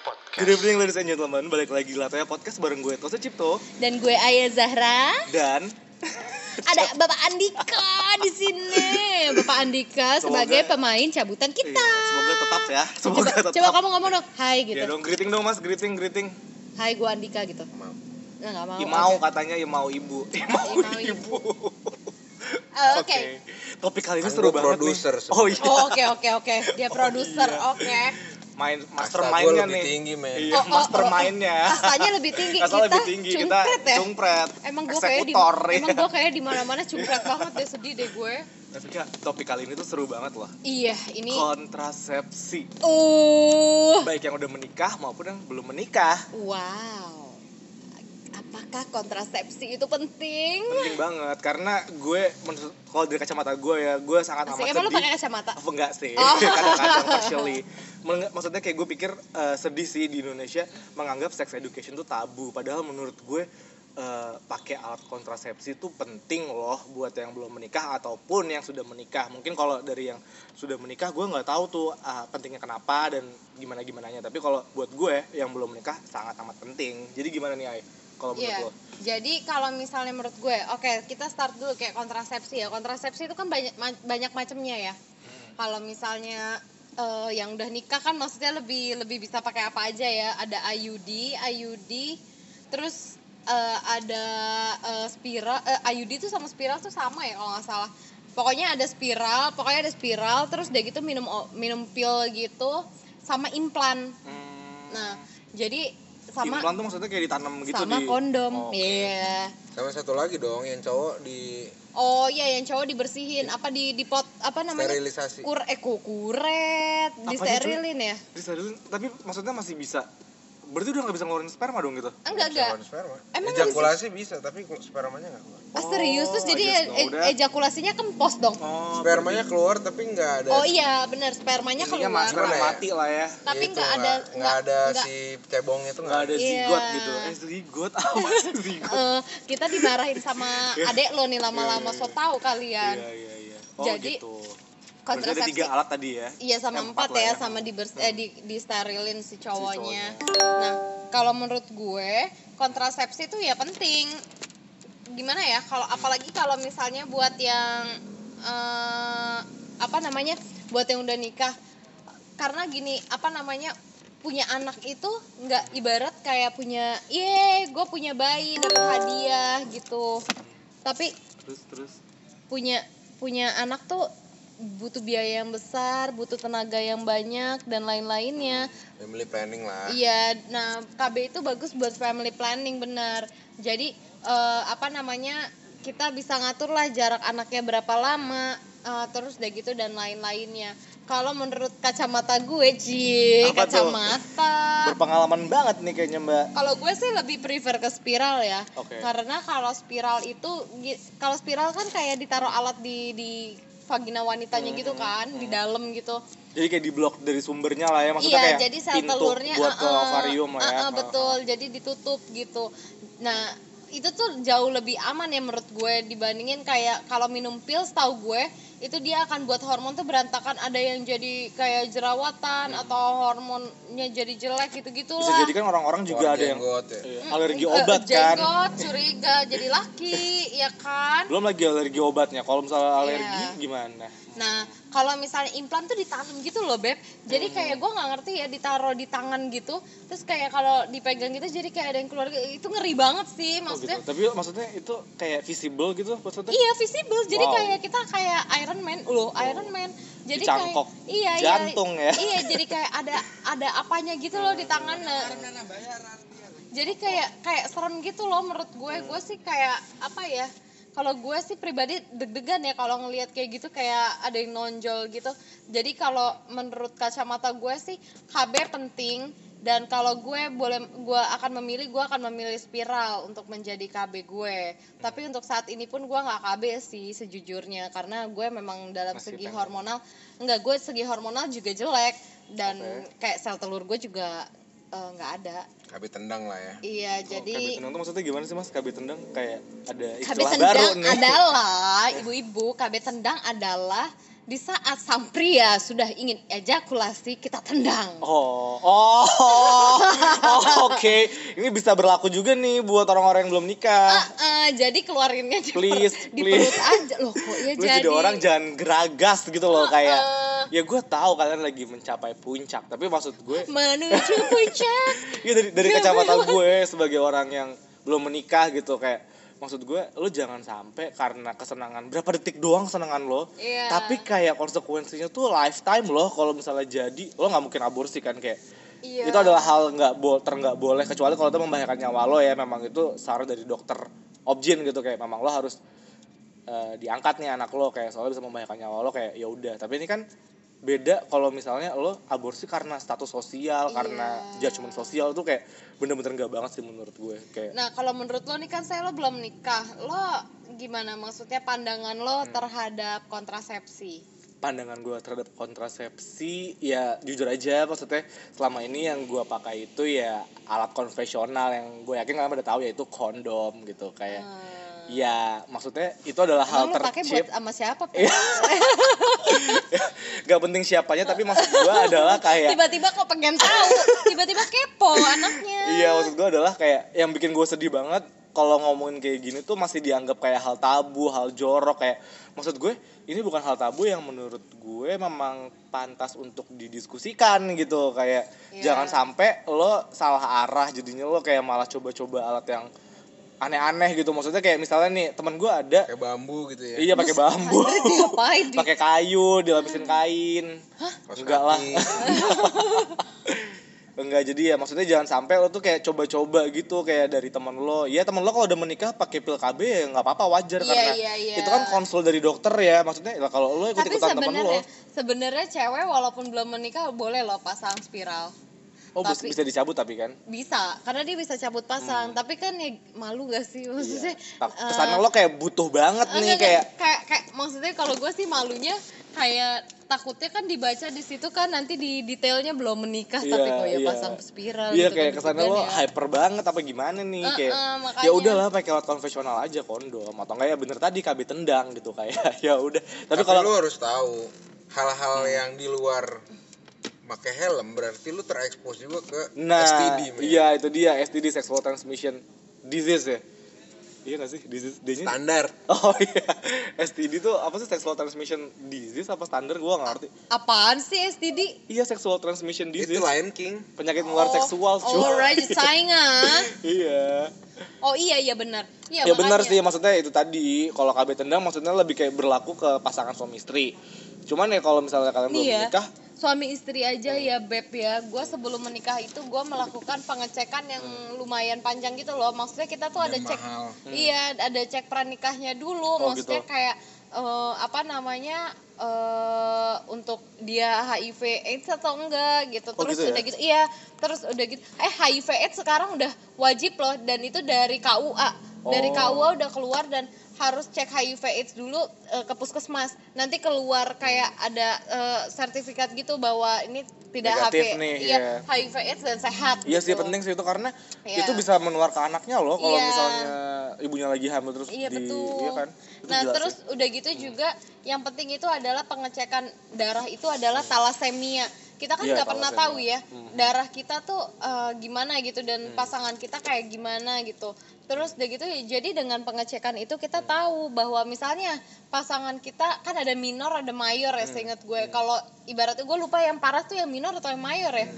Podcast. Good evening ladies and gentlemen, balik lagi di Latoya Podcast bareng gue Tosa Cipto Dan gue Aya Zahra. dan Ada Bapak Andika di sini. Bapak Andika Semoga- sebagai pemain cabutan kita. Iya, semoga tetap ya, semoga Coba, tetap. coba kamu ngomong dong, hai gitu. Ya dong, greeting dong mas, greeting, greeting. Hai gue Andika gitu. Mau. Nah, gak mau. Ya mau oke. katanya, ya mau ibu, ya mau mau ibu. Eh, Oke. Topik kali ini Kan seru banget nih. Oh iya, Oh, oke oke oke. Dia produser, iya. oke. Main mastermindnya lebih nih. tinggi men Iya, Oh, oh, mastermindnya. Kastanya lebih tinggi. Kasta kita lebih tinggi, kita cungpret ya. cungpret. Emang gue kayak di emang gue kayak di mana-mana cungpret banget deh sedih deh gue. Tapi kak, topik kali ini tuh seru banget loh. Iya, ini Kontrasepsi. uh Baik yang udah menikah maupun yang belum menikah. wow. Apakah kontrasepsi itu penting? penting banget karena gue menurut kalau dari kacamata gue ya gue sangat Asik, amat emang lu sedih. pakai kacamata? apa enggak sih? Oh. kadang-kadang partially. Maksudnya kayak gue pikir eh, sedih sih di Indonesia menganggap sex education tuh tabu. Padahal menurut gue eh, pakai alat kontrasepsi itu penting loh buat yang belum menikah ataupun yang sudah menikah. Mungkin kalau dari yang sudah menikah gue nggak tahu tuh ah, pentingnya kenapa dan gimana gimananya tapi kalau buat gue yang belum menikah sangat amat penting. Jadi gimana nih Ay kalau menurut Iya. lo Jadi kalau misalnya menurut gue, oke kita start dulu kayak kontrasepsi ya. Kontrasepsi itu kan banyak ma- banyak macamnya ya. Kalau misalnya eh, yang udah nikah kan maksudnya lebih lebih bisa pakai apa aja ya. Ada IUD, IUD, terus eh, ada eh, spiral. eh, IUD tuh sama spiral tuh sama ya kalau nggak salah. Pokoknya ada spiral, pokoknya ada spiral, terus udah gitu minum minum pil gitu, sama implan. Hmm. Nah, jadi sama implan tuh maksudnya kayak ditanam gitu sama di kondom. Oh. Iya. sama satu lagi dong yang cowok di Oh iya yang cowok dibersihin apa di di pot apa namanya? sterilisasi Kur eh ku- kuret, disterilin ya? Disterilin, tapi maksudnya masih bisa berarti udah nggak bisa ngeluarin sperma dong gitu Enggak Bisa enggak. sperma. Emang ejakulasi bisa tapi spermanya nggak keluar Ah, serius terus Oh, jadi e- that. ejakulasinya kempos dong. oh spermanya keluar tapi nggak ada Oh iya benar spermanya keluar. mas ya? mati lah ya Tapi Itu, nggak ada nggak ada nggak- si cebongnya tuh nggak ada Iya. zigot gitu eh zigot apa zigot Eh, kita dimarahin sama adek lo nih lama-lama so tau kalian. iya iya iya oh Jadi, gitu Berarti ada Kontrasepsi tiga alat tadi ya Iya sama Eh, empat lah ya, sama di eh, di, di sterilin si cowoknya. cowoknya. Nah kalau menurut gue kontrasepsi itu ya penting. Gimana ya? Kalau apalagi kalau misalnya buat yang eh, apa namanya, buat yang udah nikah, karena gini apa namanya punya anak itu nggak ibarat kayak punya, ye gue punya bayi dapat hadiah gitu. Tapi terus terus punya punya anak tuh butuh biaya yang besar, butuh tenaga yang banyak dan lain-lainnya. family planning lah Iya, nah KB itu bagus buat family planning benar. Jadi eh, apa namanya kita bisa ngatur lah jarak anaknya berapa lama, eh, terus udah gitu dan lain-lainnya. Kalau menurut kacamata gue, Ci, Apa tuh? kacamata. berpengalaman banget nih kayaknya mbak Kalau gue sih lebih prefer ke spiral ya. Oke. Karena kalau spiral itu kalau spiral kan kayak ditaruh alat di di vagina wanitanya gitu Hmm, kan, di dalam gitu. jadi kayak di blok dari sumbernya lah ya maksudnya iya, kayak jadi sel pintu telurnya buat ke uh-uh, ovarium lah ya uh-uh, betul. Jadi ditutup gitu. Nah, itu tuh jauh lebih aman ya menurut gue dibandingin kayak kalau minum pil setahu gue itu dia akan buat hormon tuh berantakan ada yang jadi kayak jerawatan atau hormonnya jadi jelek gitu-gitu Hmm. bisa lah. jadi kan orang-orang juga Keluar ada yang jenggot ya. iya, alergi Eh, obat kan jenggot, curiga jadi laki, ya kan? belum lagi alergi obatnya kalau misalnya alergi Iya. gimana Nah, kalau misalnya implan tuh ditanam gitu loh, Beb. Jadi kayak gue nggak ngerti ya ditaruh di tangan gitu. Terus kayak kalau dipegang gitu jadi kayak ada yang keluar itu ngeri banget sih Oh gitu. maksudnya. Tapi maksudnya itu kayak visible gitu maksudnya? Iya visible, jadi Wow. kayak kita kayak Iron Man, loh Iron Man. Jadi Dicangkok kayak iya jantung iya, ya. Iya, jadi kayak ada ada apanya gitu loh di tangan. Jadi kayak kayak serem gitu loh menurut gue. Gue sih kayak apa ya? Kalau gue sih pribadi deg-degan ya kalau ngelihat kayak gitu kayak ada yang nonjol gitu. Jadi kalau menurut kacamata gue sih KB penting dan kalau gue boleh gue akan memilih gue akan memilih spiral untuk menjadi KB gue tapi untuk saat ini pun gue nggak KB sih sejujurnya karena gue memang dalam Masih segi pengen. hormonal enggak gue segi hormonal juga jelek dan Oke. kayak sel telur gue juga eh, nggak ada KB tendang lah ya iya KB jadi tendang tuh maksudnya gimana sih mas? KB tendang kayak ada KB istilah tendang baru nih. adalah ibu-ibu KB tendang adalah di saat sang pria sudah ingin ejakulasi kita tendang. Oh, oh, oh, oke. Ini bisa berlaku juga nih buat orang-orang yang belum nikah. Ah, ah, jadi keluarinnya di, per- Please, di please. perut aja loh kok ya jadi. jadi orang jangan geragas gitu loh kayak. ah. Ya gue tahu kalian lagi mencapai puncak, tapi maksud gue, menuju puncak. ya dari dari kacamata gue sebagai orang yang belum menikah gitu kayak maksud gue lu jangan sampai karena kesenangan berapa detik doang kesenangan lo Iya. tapi kayak konsekuensinya tuh lifetime loh kalau misalnya jadi lo nggak mungkin aborsi kan kayak Iya. itu adalah hal nggak bo ter nggak boleh kecuali kalau itu membahayakan nyawa lo ya memang itu saran dari dokter objin gitu kayak memang lo harus eh, diangkat nih anak lo kayak soalnya bisa membahayakan nyawa lo kayak ya udah tapi ini kan beda kalau misalnya lo aborsi karena status sosial karena Iya. judgement sosial tuh kayak bener-bener nggak banget sih menurut gue kayak Nah, kalau menurut lo nih kan saya lo belum nikah. Lo gimana maksudnya pandangan lo Hmm. terhadap kontrasepsi? pandangan gue terhadap kontrasepsi ya jujur aja maksudnya selama ini yang gue pakai itu ya alat konvensional yang gue yakin kalian udah tahu yaitu kondom gitu kayak Hmm. Ya maksudnya itu adalah hal Emang lo pakai buat tercip sama siapa? Iya. gak penting siapanya tapi maksud gue adalah kayak Tiba-tiba kok pengen tahu, tiba-tiba kepo anaknya. iya maksud gue adalah kayak yang bikin gue sedih banget kalau ngomongin kayak gini tuh masih dianggap kayak hal tabu, hal jorok kayak maksud gue ini bukan hal tabu yang menurut gue memang pantas untuk didiskusikan gitu kayak Iya. jangan sampai lo salah arah jadinya lo kayak malah coba-coba alat yang aneh-aneh gitu. Maksudnya kayak misalnya nih teman gue ada. Kayak bambu gitu ya. Iya pakai bambu. Pakai kayu dilapisin kain. Kaos enggak lah. enggak jadi ya maksudnya jangan sampai lo tuh kayak coba-coba gitu kayak dari teman lo. Ya teman lo kalau udah menikah pakai pil KB ya nggak apa-apa wajar. Iya, karena iya, iya. itu kan konsul dari dokter ya. Maksudnya kalau lo ikut Tapi ikutan teman lo. sebenarnya sebenarnya cewek walaupun belum menikah boleh loh pasang spiral. Oh tapi- bisa dicabut tapi kan Bisa, karena dia bisa cabut Hmm. pasang. Tapi kan ya malu gak sih maksudnya? Tak- eh, ke sana lo kayak butuh banget nih enggak, kayak enggak, kayak kayak maksudnya kalau gue sih malunya kayak takutnya kan dibaca di situ kan nanti di detailnya belum menikah Iya, tapi kok ya iya. pasang spiral Iya gitu kayak kan, ke sana gitu lo kan ya. hyper banget apa gimana nih Eh, kayak eh, makanya. ya udahlah pakai alat konvensional aja kondom atau enggak ya bener tadi KB tendang gitu kayak ya udah tapi tapi kalau lu harus tahu hal-hal yang di luar pakai helm berarti lu terekspos juga ke Nah, STD iya itu dia STD sexual transmission disease ya. Iya gak sih? Disease D-nya? standar Oh iya. STD tuh apa sih sexual transmission disease apa standar gua gak ngerti. Apaan sih STD? Iya sexual transmission itu disease. Lion King Penyakit menular Oh, seksual, cuy. Alright, sayang ah. iya. Oh iya iya benar. Iya Ya, benar sih maksudnya itu tadi kalau KB tendang maksudnya lebih kayak berlaku ke pasangan suami istri. Cuman ya kalau misalnya kalian belum Nih ya, menikah, suami istri aja ya beb ya. Gue sebelum menikah itu gue melakukan pengecekan yang lumayan panjang gitu loh. Maksudnya kita tuh ada cek, mahal. iya ada cek pranikahnya dulu. Oh, Maksudnya gitu. kayak eh, apa namanya eh untuk dia HIV AIDS atau enggak gitu. Oh, Terus gitu ya? udah gitu, iya. Terus udah gitu, eh HIV AIDS sekarang udah wajib loh dan itu dari KUA. Dari Oh. KUA udah keluar dan harus cek HIV AIDS dulu eh, ke puskesmas. Nanti keluar kayak ada eh, sertifikat gitu bahwa ini tidak Negatif HIV, nih, iya, iya. HIV AIDS dan sehat. iya sih gitu. penting sih itu karena Iya. itu bisa menular ke anaknya loh kalau Iya. misalnya ibunya lagi hamil terus Iya di betul. iya kan. Itu nah terus sih. udah gitu juga yang penting itu adalah pengecekan darah itu adalah talasemia. Kita kan Iya, nggak pernah talasemia. tahu ya Hmm. darah kita tuh eh, gimana gitu dan pasangan kita kayak gimana gitu. Terus udah gitu ya, jadi dengan pengecekan itu kita Hmm. tahu bahwa misalnya pasangan kita kan ada minor ada mayor Hmm. ya seingat gue. Kalau ibaratnya gue lupa yang parah tuh yang minor atau yang mayor ya.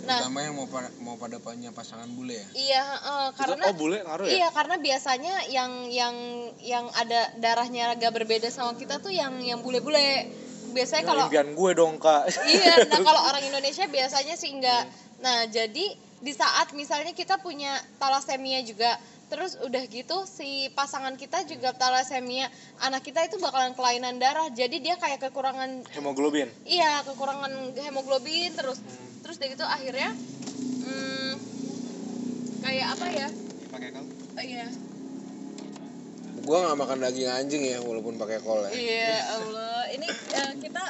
Nah terutama yang mau pada, mau pada punya pasangan bule ya iya Itu- karena oh bule ngaruh ya? Iya, karena biasanya yang yang yang ada darahnya agak berbeda sama kita tuh yang yang bule-bule. Biasanya Ya, kalau impian gue dong kak iya, nah kalau orang Indonesia biasanya sih enggak. Hmm. Nah, jadi di saat misalnya kita punya talasemia juga, terus udah gitu si pasangan kita juga talasemia, anak kita itu bakalan kelainan darah. Jadi dia kayak kekurangan hemoglobin iya, kekurangan hemoglobin terus. Terus udah gitu akhirnya hmm, kayak apa ya? pakai kal Oh, iya. gua nggak makan daging anjing ya walaupun pakai kol ya Iya Allah, ini eh, kita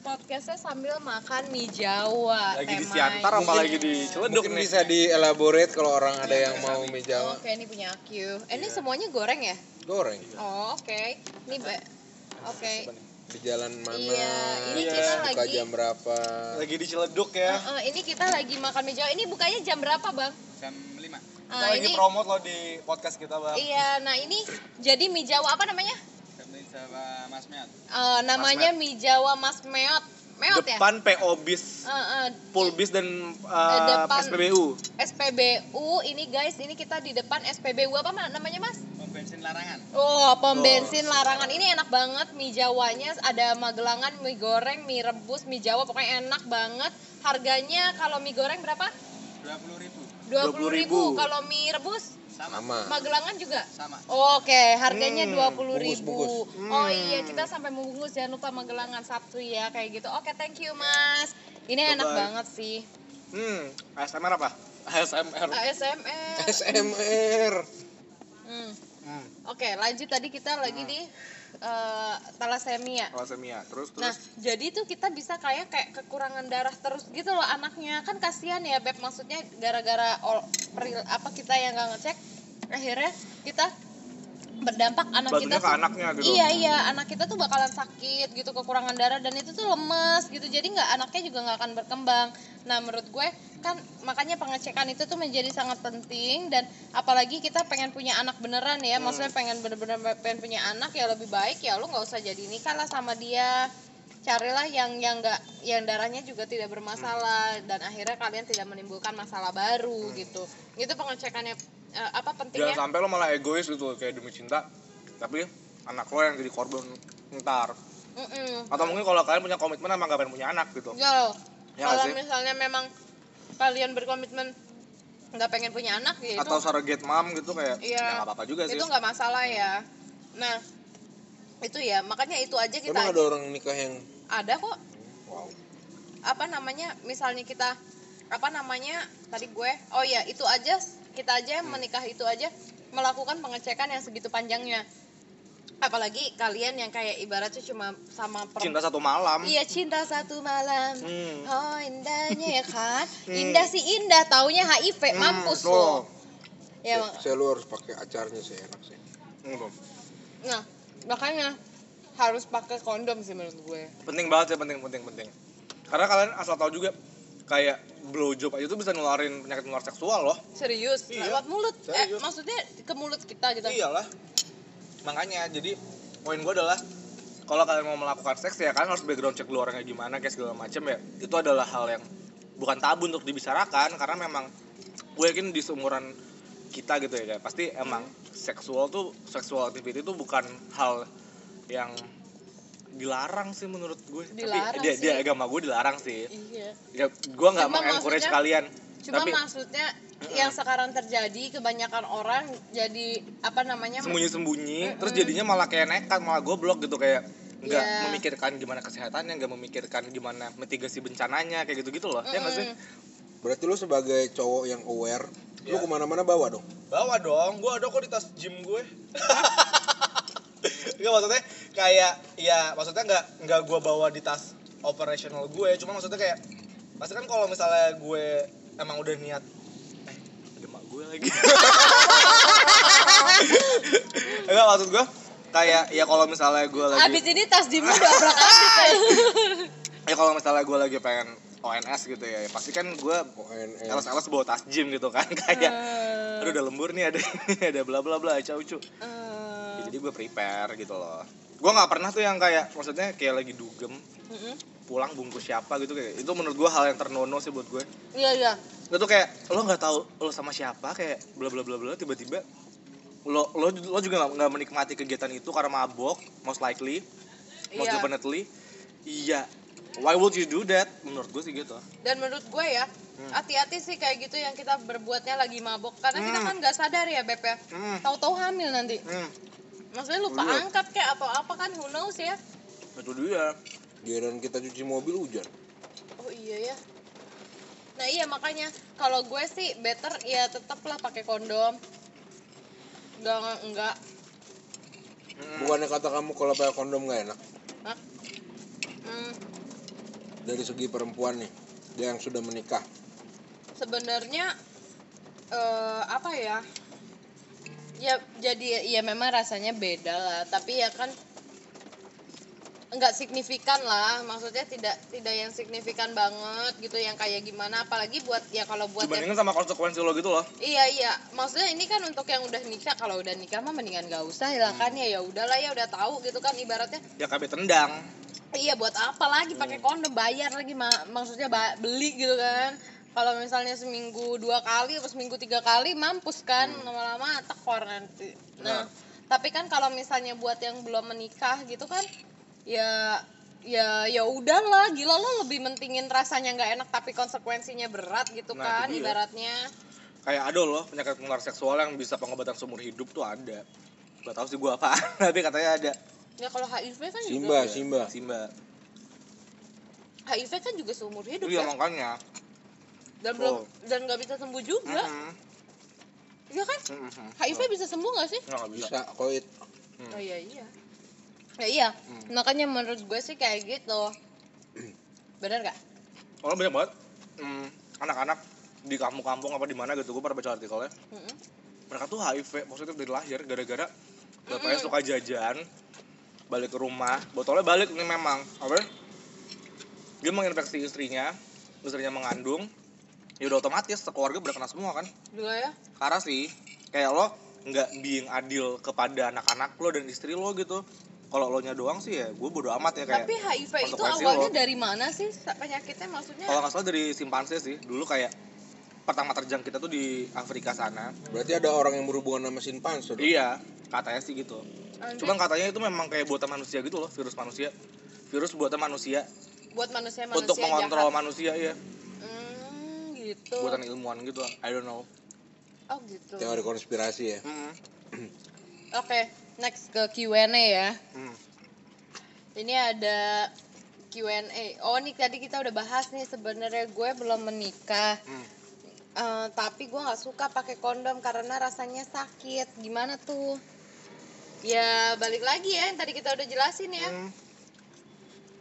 podcastnya sambil makan mie Jawa. lagi di temanya. Siantar apa lagi di Ciledug mungkin nih bisa dielaborate kalau orang ada yang mau mie Jawa Oke, ini punya aku. Eh, Ini Iya. semuanya goreng ya? goreng Oh, oke. Ini ba- Oke. di jalan mana Iya, ini Iya. kita buka lagi jam berapa Lagi di Ciledug ya. Eh, eh, ini kita lagi makan mie Jawa. Ini bukanya jam berapa, Bang? jam 5 Kita Ah, lagi ini promote lo di podcast kita, Bang. Iya, nah ini jadi mie Jawa apa namanya? Jawa Mas Meot Eh, namanya mie Jawa Mas Meot. Meot ya? Depan PO Bis, Eh, eh, Full Bis dan uh, depan. SPBU. SPBU ini guys, ini kita di depan SPBU apa Ma- namanya Mas? pom bensin larangan Oh, pom Oh. bensin larangan. Ini enak banget mie Jawanya, ada magelangan, mie goreng, mie rebus, mie Jawa pokoknya enak banget. Harganya kalau mie goreng berapa? 20 ribu 20.000. 20.000. Kalau mie rebus sama sama magelangan juga sama Oke, harganya Hmm, dua puluh ribu. bungkus, bungkus. Oh Hmm. iya, kita sampai membungkus jangan lupa magelangan Sabtu ya kayak gitu. Oke, thank you mas. Ini enak Bye-bye. banget sih. Hmm, ASMR apa? ASMR. ASMR. SMR Hmm. Hmm, Oke, lanjut tadi kita lagi di eh, thalassemia. thalassemia. Terus terus. Nah, jadi tuh kita bisa kayak kayak kekurangan darah terus gitu loh anaknya. Kan kasihan ya, Beb. Maksudnya gara-gara peril- apa kita yang nggak ngecek akhirnya kita berdampak anak kita ke tuh- anaknya gitu. Iya, iya, anak kita tuh bakalan sakit gitu, kekurangan darah dan itu tuh lemes gitu. Jadi nggak anaknya juga nggak akan berkembang. Nah, menurut gue kan makanya pengecekan itu tuh menjadi sangat penting dan apalagi kita pengen punya anak beneran ya. Maksudnya pengen bener-bener pengen punya anak ya lebih baik ya lu nggak usah jadi nikah lah sama dia. Carilah yang yang nggak yang darahnya juga tidak bermasalah dan akhirnya kalian tidak menimbulkan masalah baru gitu. Itu pengecekannya eh, apa pentingnya? Jangan sampai lo malah egois gitu kayak demi cinta, tapi anak lo yang jadi korban ntar. Mm-mm. Atau mungkin kalau kalian punya komitmen emang gak pengen punya anak gitu. Ya. Ya kalau misalnya memang kalian berkomitmen nggak pengen punya anak ya itu Atau surrogate mom gitu kayak Iya. ya nggak apa-apa juga sih. itu nggak masalah ya. Nah itu ya makanya itu aja kita emang ada orang nikah yang ada kok wow apa namanya misalnya kita apa namanya tadi gue oh ya itu aja kita aja yang menikah itu aja melakukan pengecekan yang segitu panjangnya apalagi kalian yang kayak ibaratnya cuma sama perempuan Cinta satu malam. iya cinta satu malam Hmm. Oh indahnya ya kan Hmm. Indah sih indah Taunya HIV Hmm, Mampus tuh. lo Ya mak- saya lu harus pakai acarnya sih enak sih Hmm. Nah makanya Harus pakai kondom sih menurut gue Penting banget ya, penting penting penting. Karena kalian asal tahu juga kayak blowjob aja tuh bisa nularin penyakit menular seksual loh. Serius Iya, Lewat mulut eh, serius. Maksudnya ke mulut kita gitu Iyalah. Makanya jadi poin gue adalah kalau kalian mau melakukan seks ya kan harus background check dulu orangnya gimana kayak segala macam ya. Itu adalah hal yang bukan tabu untuk dibicarakan karena memang gue yakin di seumuran kita gitu ya pasti emang seksual tuh seksual activity tuh bukan hal yang dilarang sih menurut gue. Dilarang tapi dia, dia agama gue dilarang sih. Iya. Ya gue nggak mengencourage maksudnya- kalian. Cuma tapi maksudnya yang sekarang terjadi kebanyakan orang jadi apa namanya sembunyi-sembunyi terus jadinya malah kayak nekat malah goblok gitu kayak nggak Iya. memikirkan gimana kesehatannya nggak memikirkan gimana mitigasi bencananya kayak gitu gitu loh. Ya nggak sih? Berarti lu sebagai cowok yang aware lu Ya. ke mana-mana bawa dong? Bawa dong gue ada kok di tas gym gue. Enggak maksudnya kayak ya maksudnya nggak nggak gue bawa di tas operational gue cuma maksudnya kayak pasti kan kalau misalnya gue emang udah niat eh ada mak gue lagi. Enggak maksud gue kayak ya kalau misalnya gue lagi Abis ini tas dimu udah abrak ya kalau misalnya gue lagi pengen ONS gitu ya, ya pasti kan gue alas-alas bawa tas gym gitu kan kayak Eh. aduh udah lembur nih ada ada bla bla bla cau cu. Eh, Ya, jadi gue prepare gitu loh gue nggak pernah tuh yang kayak maksudnya kayak lagi dugem mm-mm. pulang bungkus siapa gitu kayak itu menurut gue hal yang ternono sih buat gue Iya iya itu tuh kayak lo nggak tahu lo sama siapa kayak bla bla bla bla tiba-tiba lo lo lo juga nggak- menikmati kegiatan itu karena mabok most likely most Iya. definitely iya why would you do that menurut gue sih gitu Dan menurut gue ya Hmm. hati-hati sih kayak gitu yang kita berbuatnya lagi mabok karena kita Hmm. kan nggak sadar ya beb ya hmm, tahu-tahu hamil nanti hmm. Maksudnya lupa Iya. angkat kayak atau apa kan? Who knows ya? Itu dia. Giliran kita cuci mobil hujan. Oh iya ya. Nah iya makanya kalau gue sih better ya tetaplah pakai kondom. Enggak enggak Hmm. bukannya kata kamu kalau pakai kondom nggak enak? Hah? Hmm, dari segi perempuan nih dia yang sudah menikah. Sebenarnya eh, apa ya ya jadi ya memang rasanya beda lah tapi ya kan nggak signifikan lah maksudnya tidak tidak yang signifikan banget gitu yang kayak gimana apalagi buat ya kalau buat yang Dibandingin sama konsekuensi lo gitu loh. Iya iya, maksudnya ini kan untuk yang udah nikah. Kalau udah nikah mah mendingan gak usah ya kan ya ya udahlah ya udah tahu gitu kan ibaratnya. Ya KB tendang. Iya buat apa lagi pakai kondom bayar lagi ma- maksudnya ba- beli gitu kan. Kalau misalnya seminggu dua kali atau seminggu tiga kali mampus kan lama-lama tekor nanti. Nah, tapi kan kalau misalnya buat yang belum menikah gitu kan ya ya ya udahlah gila lo lebih mentingin rasanya nggak enak tapi konsekuensinya berat gitu Nah, kan dia. ibaratnya Kayak ada loh penyakit menular seksual yang bisa pengobatan seumur hidup tuh ada. Gak tau sih gua apa, tapi katanya ada. Ya kalau HIV kan Simba, juga Simba. Simba. HIV kan juga seumur hidup Iya ya. makanya. Dan belum Oh. dan nggak bisa sembuh juga. Mhm. Iya kan? Mhm. HIV bisa sembuh nggak sih? Nggak, bisa. Bisa koit. Hmm. Oh iya iya. Ya iya. Hmm. Makanya menurut gue sih kayak gitu. Bener gak? Orang banyak banget hmm, anak-anak di kampung-kampung apa di mana gitu gue pernah baca artikelnya Mm-mm. mereka tuh HIV positif dari lahir gara-gara bapaknya suka jajan balik ke rumah botolnya balik nih memang apa ya? dia menginfeksi istrinya istrinya mengandung ya udah otomatis sekeluarga berkena semua kan. Gila ya. karena sih. Kayak lo nggak being adil kepada anak-anak lo dan istri lo gitu. Kalau lo nya doang sih ya gue bodo amat ya kayak Tapi HIV itu awalnya lo. dari mana sih? Penyakitnya maksudnya? kalau nggak salah dari simpanse sih. Dulu kayak pertama terjang kita tuh di Afrika sana. Berarti ada orang yang berhubungan sama simpanse dong? iya katanya sih gitu. Anjir, cuman katanya itu memang kayak buatan manusia gitu loh virus manusia. Virus buatan manusia. Buat manusia-manusia untuk mengontrol jahat. manusia ya gitu. buatan ilmuwan gitu I don't know Oh gitu. Teori konspirasi ya. Mm-mm. Oke, next ke Q&A ya. Hmm. Ini ada Q&A. Oh, nih tadi kita udah bahas nih sebenarnya gue belum menikah. Hmm. Eh, tapi gue nggak suka pakai kondom karena rasanya sakit. Gimana tuh? Ya balik lagi ya yang tadi kita udah jelasin ya. Hmm.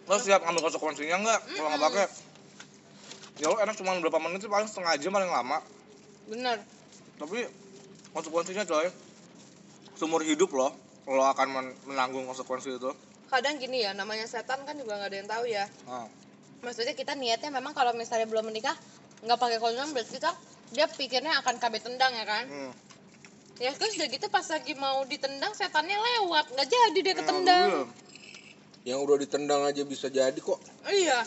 lo siap ngambil konsekuensinya nggak kalau nggak pakai ya lo enak cuma berapa menit sih paling setengah jam paling lama Bener. tapi konsekuensinya coy seumur hidup lo lo akan men- menanggung konsekuensi itu Kadang gini ya, namanya setan kan juga nggak ada yang tahu ya. nah, Maksudnya kita niatnya memang kalau misalnya belum menikah nggak pakai kondom berarti kita dia pikirnya akan KB tendang ya kan? hmm. Ya terus udah gitu pas lagi mau ditendang setannya lewat nggak jadi dia Ya, ketendang. iya. Yang udah ditendang aja bisa jadi kok. Iya.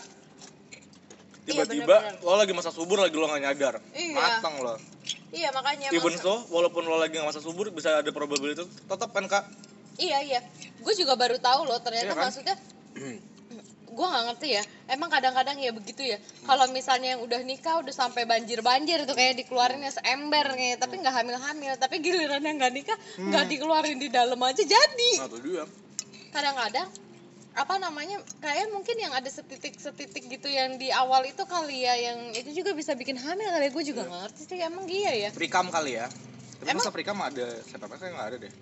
Tiba-tiba bener-bener. lo lagi masa subur lagi lo nggak nyadar Iya. matang lo Iya makanya. even masa- so walaupun lo lagi nggak masa subur bisa ada probability tetap kan kak Iya iya. Gue juga baru tahu loh ternyata Iya kan? maksudnya. gue nggak ngerti ya. Emang kadang-kadang ya begitu ya. Kalau misalnya yang udah nikah udah sampai banjir-banjir tuh kayak dikeluarinnya seember kayak tapi nggak hamil-hamil. Tapi giliran yang nggak nikah nggak dikeluarin di dalam aja jadi. nah tuh dia Kadang-kadang apa namanya kayak mungkin yang ada setitik-setitik gitu yang di awal itu kali ya yang itu juga bisa bikin hamil kali gue juga nggak ngerti sih emang iya ya. Frikam kali ya. Tapi Emang- masa frikam ada siapa saya nggak ada deh.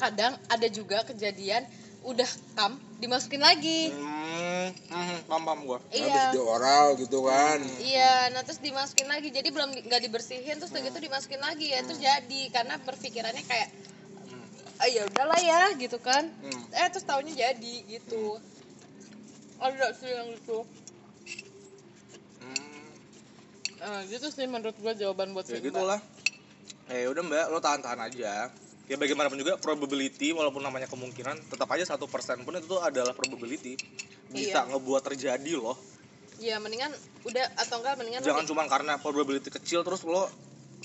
Kadang ada juga kejadian udah kam dimasukin lagi. Hmm, hmm paham paham gua. Habis iya di oral gitu kan. Iya, nah terus dimasukin lagi. Jadi belum di- nggak dibersihin terus udah gitu dimasukin lagi ya. Terus jadi karena berpikirannya kayak ah ya udahlah ya gitu kan. Hmm. Eh terus taunya jadi gitu. Ada sih yang gitu. Hmm, Ah, gitu sih menurut gua jawaban buat ya si Mbak. gitulah eh udah mbak lo tahan tahan aja ya bagaimanapun juga probability walaupun namanya kemungkinan tetap aja satu persen pun itu adalah probability bisa Iya. ngebuat terjadi loh Iya, mendingan udah atau enggak mendingan jangan cuma karena probability kecil terus lo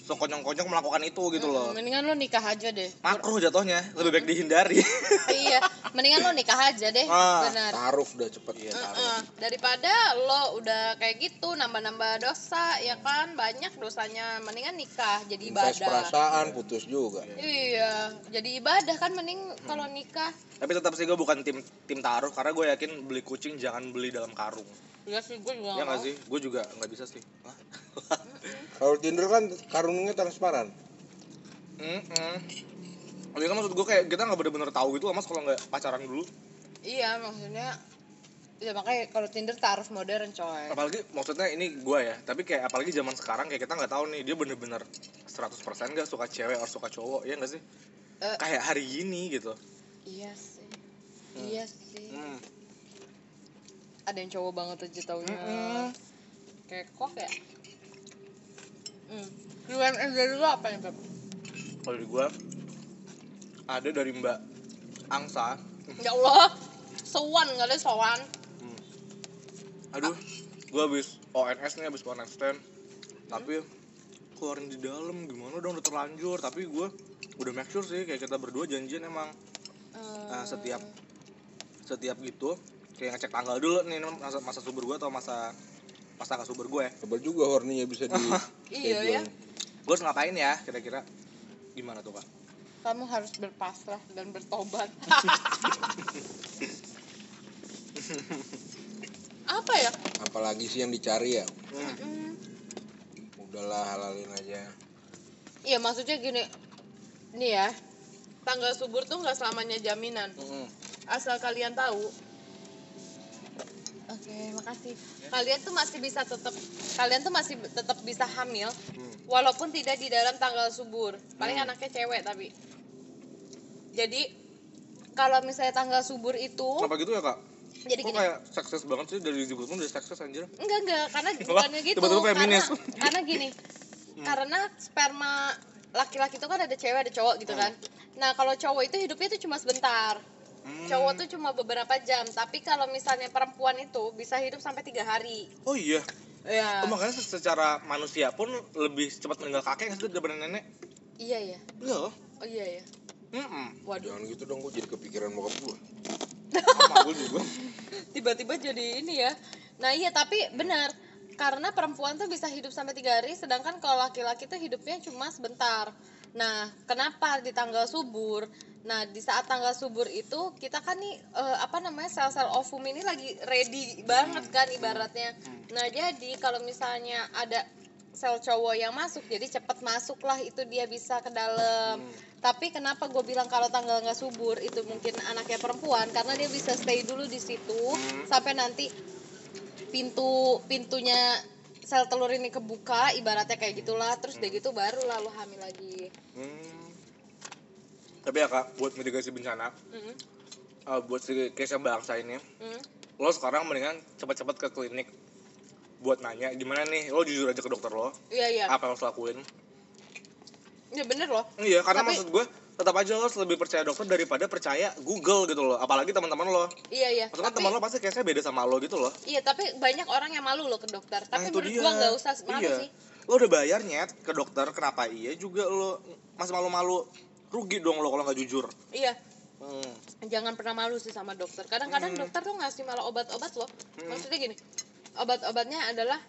sekonyong-konyong melakukan itu gitu loh mendingan lo nikah aja deh. makruh jatuhnya lebih baik dihindari iya, mendingan lo nikah aja deh. Ah. Benar. Taruh udah cepet. Iya, Heeh. daripada lo udah kayak gitu nambah-nambah dosa ya kan banyak dosanya mendingan nikah jadi Invest ibadah perasaan putus juga. iya jadi ibadah kan mending kalau nikah tapi tetap sih gue bukan tim tim taruh karena gue yakin beli kucing jangan beli dalam karung Iya sih gue juga ya nggak sih gue juga nggak bisa sih? Kalau Tinder kan karungnya transparan. Mm-mm. Tapi kan maksud gue kayak kita nggak bener-bener tahu gitu mas kalau nggak pacaran dulu. iya maksudnya ya makanya kalau Tinder taruh modern coy Apalagi maksudnya ini gue ya. Tapi kayak apalagi zaman sekarang kayak kita nggak tahu nih dia bener-bener 100% gak suka cewek atau suka cowok ya nggak sih? Eh. Kayak hari ini gitu. iya sih iya sih Hmm. Ada yang cowok banget aja taunya. Mm-mm. kayak kok ya? Hmm. UMS dari lu apa nih Beb? kalau di gue ada dari mbak Angsa. Ya Allah sowan nggak ada sowan aduh gue habis ONS nih habis one stand tapi keluarin di dalam gimana dong udah terlanjur. Tapi gue udah make sure sih kayak kita berdua janjian emang. Nah, setiap setiap gitu kayak ngecek tanggal dulu nih masa, masa subur gue atau masa masa gak subur gue ya Hebat juga horninya bisa di Iya, schedule. ya. gue harus ngapain ya kira-kira gimana tuh kak kamu harus berpasrah dan bertobat apa ya Apalagi sih yang dicari ya. Hmm. Hmm. Udahlah halalin aja. iya maksudnya gini nih ya tanggal subur tuh nggak selamanya jaminan Mm-mm. asal kalian tahu oke makasih. Kalian tuh masih bisa tetap kalian tuh masih tetap bisa hamil Hmm. walaupun tidak di dalam tanggal subur. Paling Hmm. anaknya cewek tapi. Jadi kalau misalnya tanggal subur itu kenapa gitu ya kak? Jadi kok gini. kayak sukses banget sih? Dari juga pun udah sukses anjir. Enggak enggak. Karena bukannya gitu. tiba-tiba karena feminis. karena gini. Karena sperma laki-laki itu kan ada cewek ada cowok gitu kan. Nah kalau cowok itu hidupnya itu cuma sebentar Hmm. cowok tuh cuma beberapa jam tapi kalau misalnya perempuan itu bisa hidup sampai tiga hari. Oh iya? Ya oh, makanya se- secara manusia pun lebih cepat meninggal kakek nggak sih daripada nenek? Iya ya iya loh. Oh iya ya Mm-mm. waduh. Jangan gitu dong, gue jadi kepikiran bokap gue. sama gue juga. Tiba-tiba jadi ini ya. Nah iya tapi benar. Karena perempuan tuh bisa hidup sampai tiga hari sedangkan kalau laki-laki tuh hidupnya cuma sebentar. Nah kenapa di tanggal subur nah di saat tanggal subur itu kita kan nih eh, apa namanya sel-sel ovum ini lagi ready banget kan ibaratnya. Nah jadi kalau misalnya ada sel cowok yang masuk jadi cepat masuk lah itu dia bisa ke dalam. Tapi kenapa gue bilang kalau tanggal nggak subur itu mungkin anaknya perempuan karena dia bisa stay dulu di situ sampai nanti pintu pintunya sel telur ini kebuka ibaratnya kayak gitulah. Terus udah gitu baru lalu hamil lagi. Hmm. Tapi ya kak buat mitigasi bencana Mm, eh, buat si case yang bangsa ini mm. lo sekarang mendingan cepat-cepat ke klinik buat nanya gimana nih lo jujur aja ke dokter lo iya iya. apa yang harus lakuin? Ya bener loh. Iya karena Tapi- maksud gue tetap aja lo lebih percaya dokter daripada percaya Google gitu loh apalagi teman-teman lo. Iya iya. Maksudnya tapi teman lo pasti case-nya beda sama lo gitu loh. Iya tapi banyak orang yang malu loh ke dokter. Nah, tapi itu menurut dia. gua nggak usah malu Iya. sih. Lo udah bayar nyet ke dokter kenapa iya juga lo masih malu-malu rugi dong lo kalau nggak jujur iya hmm. jangan pernah malu sih sama dokter kadang-kadang Hmm. dokter tuh ngasih malah obat-obat loh Hmm. maksudnya gini obat-obatnya adalah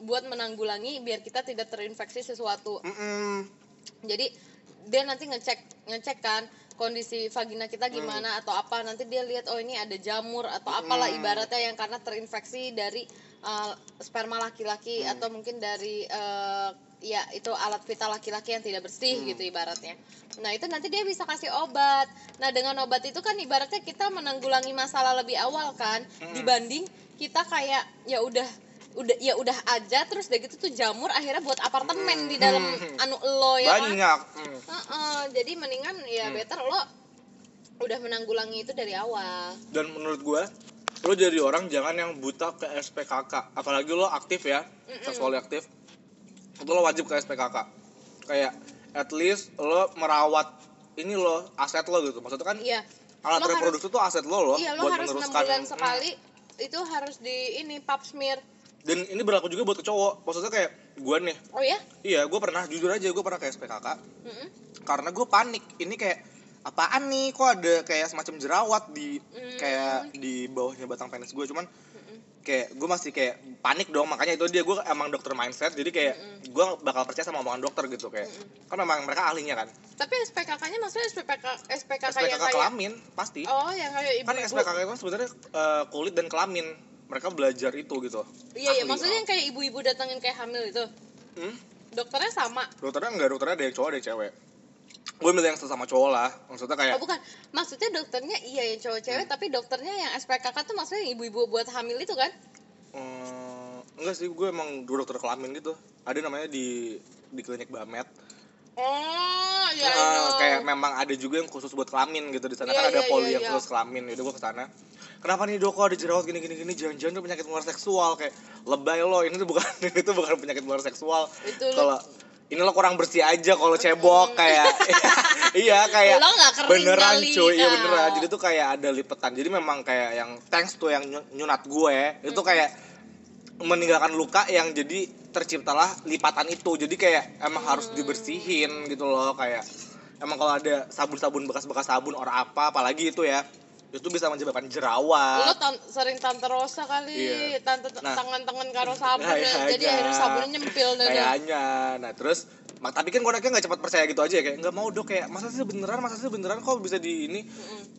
buat menanggulangi biar kita tidak terinfeksi sesuatu Mm-mm. jadi dia nanti ngecek ngecek kan kondisi vagina kita Hmm. gimana atau apa nanti dia lihat oh ini ada jamur atau apalah Hmm. ibaratnya yang karena terinfeksi dari uh, sperma laki-laki Hmm. atau mungkin dari uh, ya itu alat vital laki-laki yang tidak bersih Hmm. gitu ibaratnya nah itu nanti dia bisa kasih obat nah dengan obat itu kan ibaratnya kita menanggulangi masalah lebih awal kan Hmm. dibanding kita kayak ya udah udah ya udah aja terus udah gitu tuh jamur akhirnya buat apartemen di dalam Hmm. anu lo ya kan banyak Hmm. Heeh, jadi mendingan ya Hmm. better lo udah menanggulangi itu dari awal. dan menurut gue lo jadi orang jangan yang buta ke SPKK apalagi lo aktif ya seksual aktif itu lo wajib ke SPKK kayak at least lo merawat ini lo aset lo gitu maksudnya kan Iya. alat Lo harus- reproduksi itu aset lo lo iya, lo buat harus meneruskan bulan Hmm. sekali itu harus di ini pap smear. dan ini berlaku juga buat ke cowok maksudnya kayak gue nih Oh ya? iya gue pernah jujur aja gue pernah ke SPKK Mm-mm. karena gue panik ini kayak apaan nih? Kok ada kayak semacam jerawat di Hmm. kayak di bawahnya batang penis gue cuman kayak gue masih kayak panik dong. Makanya itu dia gue emang dokter mindset. Jadi kayak gue bakal percaya sama omongan dokter gitu kayak. Kan memang mereka ahlinya kan. Tapi SPKK-nya maksudnya SPK SPKK, SPKK yang kayak kelamin pasti. Oh, yang kayak kan ibu-ibu. SPKK itu sebenarnya eh, kulit dan kelamin. Mereka belajar itu gitu. Iya, iya, maksudnya oh. yang kayak ibu-ibu datangin kayak hamil itu. hmm? Dokternya sama. dokternya enggak dokternya ada yang cowok ada yang cewek gue milih yang sama cowok lah. Maksudnya kayak Oh, bukan. Maksudnya dokternya iya yang cowok cewek, tapi dokternya yang SPKK tuh maksudnya yang ibu-ibu buat hamil itu kan? eh, enggak sih. Gue emang dua dokter kelamin gitu. Ada namanya di di klinik Bamet. Oh, ya Eh, kayak memang ada juga yang khusus buat kelamin gitu. Di sana Iya, kan ada iya, poli iya, yang iya. khusus kelamin. Udah gue ke sana. Kenapa nih dok? Kok ada jerawat gini gini? Gini jangan-jangan itu penyakit menular seksual kayak lebay lo. Ini tuh bukan ini tuh bukan penyakit menular seksual Itu kalau ini lo kurang bersih aja kalau cebok kayak. Iya kayak Lo kering beneran kali, cuy. Iya beneran. Jadi tuh kayak ada lipetan. Jadi memang kayak yang thanks tuh yang nyu- nyunat gue itu kayak meninggalkan luka yang jadi terciptalah lipatan itu. Jadi kayak emang harus dibersihin gitu loh kayak emang kalau ada sabun-sabun bekas-bekas sabun orang apa apalagi itu ya itu bisa menyebabkan jerawat. Tan- sering tante Rosa kali. Iya. tante Nah. tangan-tangan karo sabun Kayaknya. jadi akhirnya sabunnya nyempil deh kayaknya. Nah terus mak tapi kan koneknya nggak cepat percaya gitu aja ya kayak nggak mau dok kayak masa sih beneran masa sih beneran kok bisa di ini?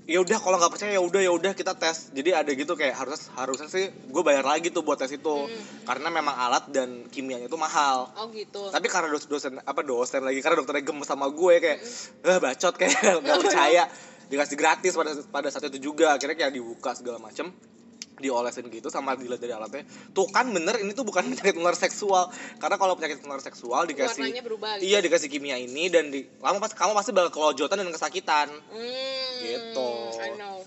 Ya udah kalau nggak percaya ya udah ya udah kita tes. Jadi ada gitu kayak harusnya harusnya sih gue bayar lagi tuh buat tes itu. Karena memang alat dan kimianya itu mahal. Oh gitu. Tapi karena dos- dosen apa dosen lagi karena dokternya gemes sama gue kayak eh bacot kayak nggak percaya dikasih gratis pada pada saat itu juga akhirnya kayak dibuka segala macem diolesin gitu sama dilihat dari alatnya tuh kan bener ini tuh bukan penyakit menular seksual karena kalau penyakit menular seksual dikasih warnanya berubah gitu. iya dikasih kimia ini dan di lama pas kamu pasti bakal kelojotan dan kesakitan Hmm, Gitu. I know.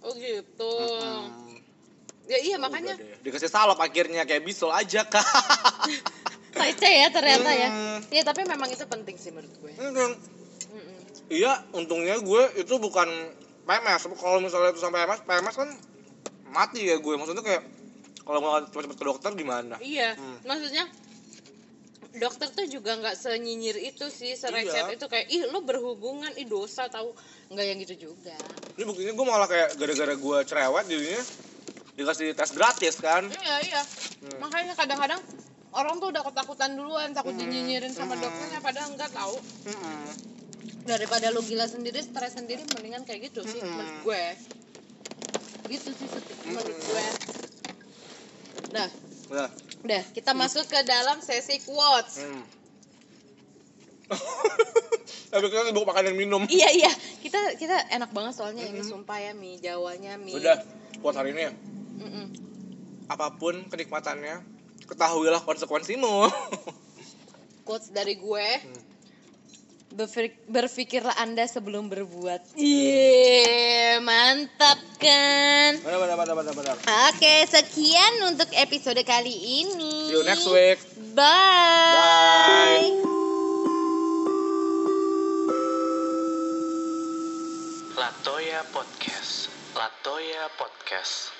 Oh gitu. Hmm, Ya iya makanya udah deh. dikasih salep akhirnya kayak bisol aja kak receh ya ternyata ya. Hmm. Iya tapi memang itu penting sih menurut gue. Mm-mm. Iya, untungnya gue itu bukan PMS. Kalau misalnya itu sampai PMS, PMS kan mati ya gue. Maksudnya kayak kalau nggak cepet-cepet ke dokter gimana? Iya, Hmm. maksudnya dokter tuh juga nggak senyinyir itu sih, serecet Iya. itu kayak ih lo berhubungan, ih dosa tahu nggak yang gitu juga. Ini buktinya gue malah kayak gara-gara gue cerewet jadinya dikasih tes gratis kan. Iya iya, Hmm. makanya kadang-kadang orang tuh udah ketakutan duluan, takut Hmm. dinyinyirin sama Hmm. dokternya padahal enggak tahu. Mm-mm. Daripada lo gila sendiri, stres sendiri, mendingan kayak gitu sih Mm-mm. menurut gue. Gitu sih menurut gue. Nah, Udah. udah kita masuk ke dalam sesi quotes. Hmm. Tapi kita sibuk makan dan minum. Iya iya, kita kita enak banget soalnya ini sumpah ya mie Jawanya mie. Udah, buat hari ini ya. Mm-mm. Apa pun kenikmatannya, ketahuilah konsekuensimu. Quotes dari gue. Hmm. Berpikirlah anda sebelum berbuat. Iya, mantap kan? Benar, benar, benar, benar, benar. Oke, sekian untuk episode kali ini. See you next week. Bye. Latoya Podcast. Latoya Podcast.